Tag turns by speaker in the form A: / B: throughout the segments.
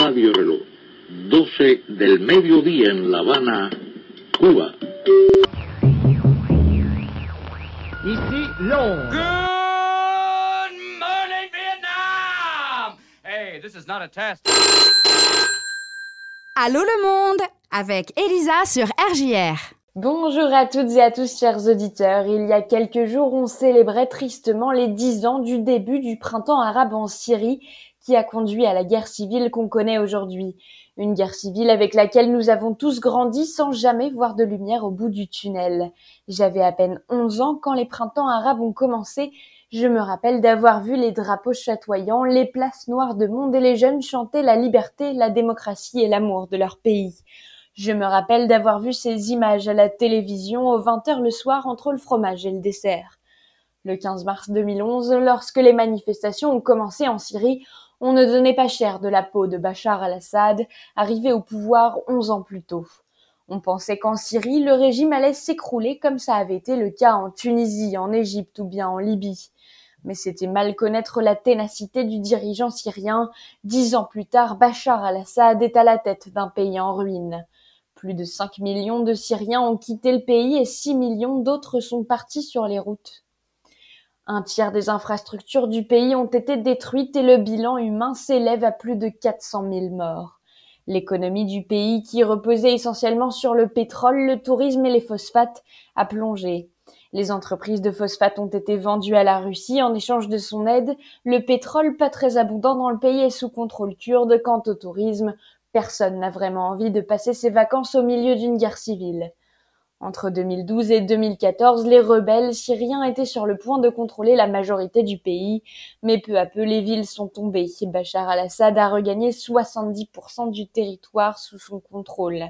A: Radio Reloj, 12 del mediodía en La Habana, Cuba.
B: Ici Londres.
C: Good morning, Vietnam! Hey, this is not a test.
D: Allô le monde avec Elisa sur RJR.
E: Bonjour à toutes et à tous chers auditeurs. Il y a quelques jours, on célébrait tristement les dix ans du début du printemps arabe en Syrie qui a conduit à la guerre civile qu'on connaît aujourd'hui. Une guerre civile avec laquelle nous avons tous grandi sans jamais voir de lumière au bout du tunnel. J'avais à peine 11 ans quand les printemps arabes ont commencé. Je me rappelle d'avoir vu les drapeaux chatoyants, les places noires de monde et les jeunes chanter la liberté, la démocratie et l'amour de leur pays. Je me rappelle d'avoir vu ces images à la télévision aux 20h le soir entre le fromage et le dessert. Le 15 mars 2011, lorsque les manifestations ont commencé en Syrie, on ne donnait pas cher de la peau de Bachar al-Assad, arrivé au pouvoir onze ans plus tôt. On pensait qu'en Syrie, le régime allait s'écrouler comme ça avait été le cas en Tunisie, en Égypte ou bien en Libye. Mais c'était mal connaître la ténacité du dirigeant syrien. Dix ans plus tard, Bachar al-Assad est à la tête d'un pays en ruine. Plus de cinq millions de Syriens ont quitté le pays et six millions d'autres sont partis sur les routes. Un tiers des infrastructures du pays ont été détruites et le bilan humain s'élève à plus de 400 000 morts. L'économie du pays, qui reposait essentiellement sur le pétrole, le tourisme et les phosphates, a plongé. Les entreprises de phosphate ont été vendues à la Russie en échange de son aide. Le pétrole, pas très abondant dans le pays, est sous contrôle kurde. Quant au tourisme, personne n'a vraiment envie de passer ses vacances au milieu d'une guerre civile. Entre 2012 et 2014, les rebelles syriens étaient sur le point de contrôler la majorité du pays, mais peu à peu les villes sont tombées. Bachar al-Assad a regagné 70% du territoire sous son contrôle.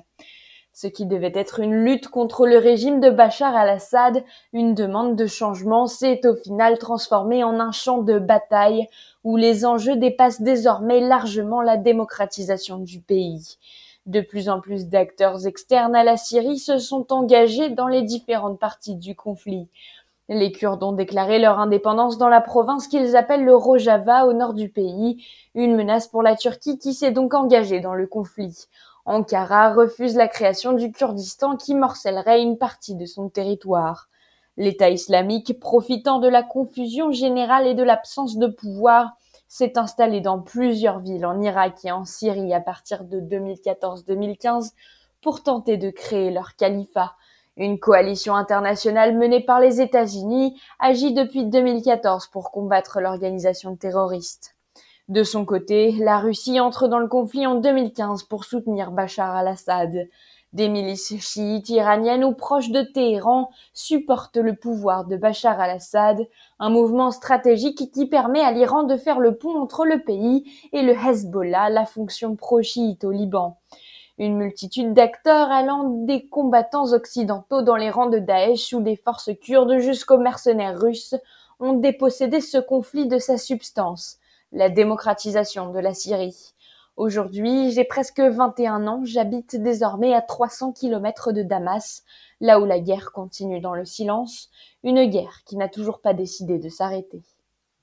E: Ce qui devait être une lutte contre le régime de Bachar al-Assad, une demande de changement, s'est au final transformé en un champ de bataille où les enjeux dépassent désormais largement la démocratisation du pays. De plus en plus d'acteurs externes à la Syrie se sont engagés dans les différentes parties du conflit. Les Kurdes ont déclaré leur indépendance dans la province qu'ils appellent le Rojava au nord du pays, une menace pour la Turquie qui s'est donc engagée dans le conflit. Ankara refuse la création du Kurdistan qui morcellerait une partie de son territoire. L'État islamique, profitant de la confusion générale et de l'absence de pouvoir, s'est installé dans plusieurs villes en Irak et en Syrie à partir de 2014-2015 pour tenter de créer leur califat. Une coalition internationale menée par les États-Unis agit depuis 2014 pour combattre l'organisation terroriste. De son côté, la Russie entre dans le conflit en 2015 pour soutenir Bachar al-Assad. Des milices chiites iraniennes ou proches de Téhéran supportent le pouvoir de Bachar al-Assad, un mouvement stratégique qui permet à l'Iran de faire le pont entre le pays et le Hezbollah, la fonction pro-chiite au Liban. Une multitude d'acteurs allant des combattants occidentaux dans les rangs de Daesh ou des forces kurdes jusqu'aux mercenaires russes ont dépossédé ce conflit de sa substance, la démocratisation de la Syrie. Aujourd'hui, j'ai presque 21 ans, j'habite désormais à 300 kilomètres de Damas, là où la guerre continue dans le silence, une guerre qui n'a toujours pas décidé de s'arrêter.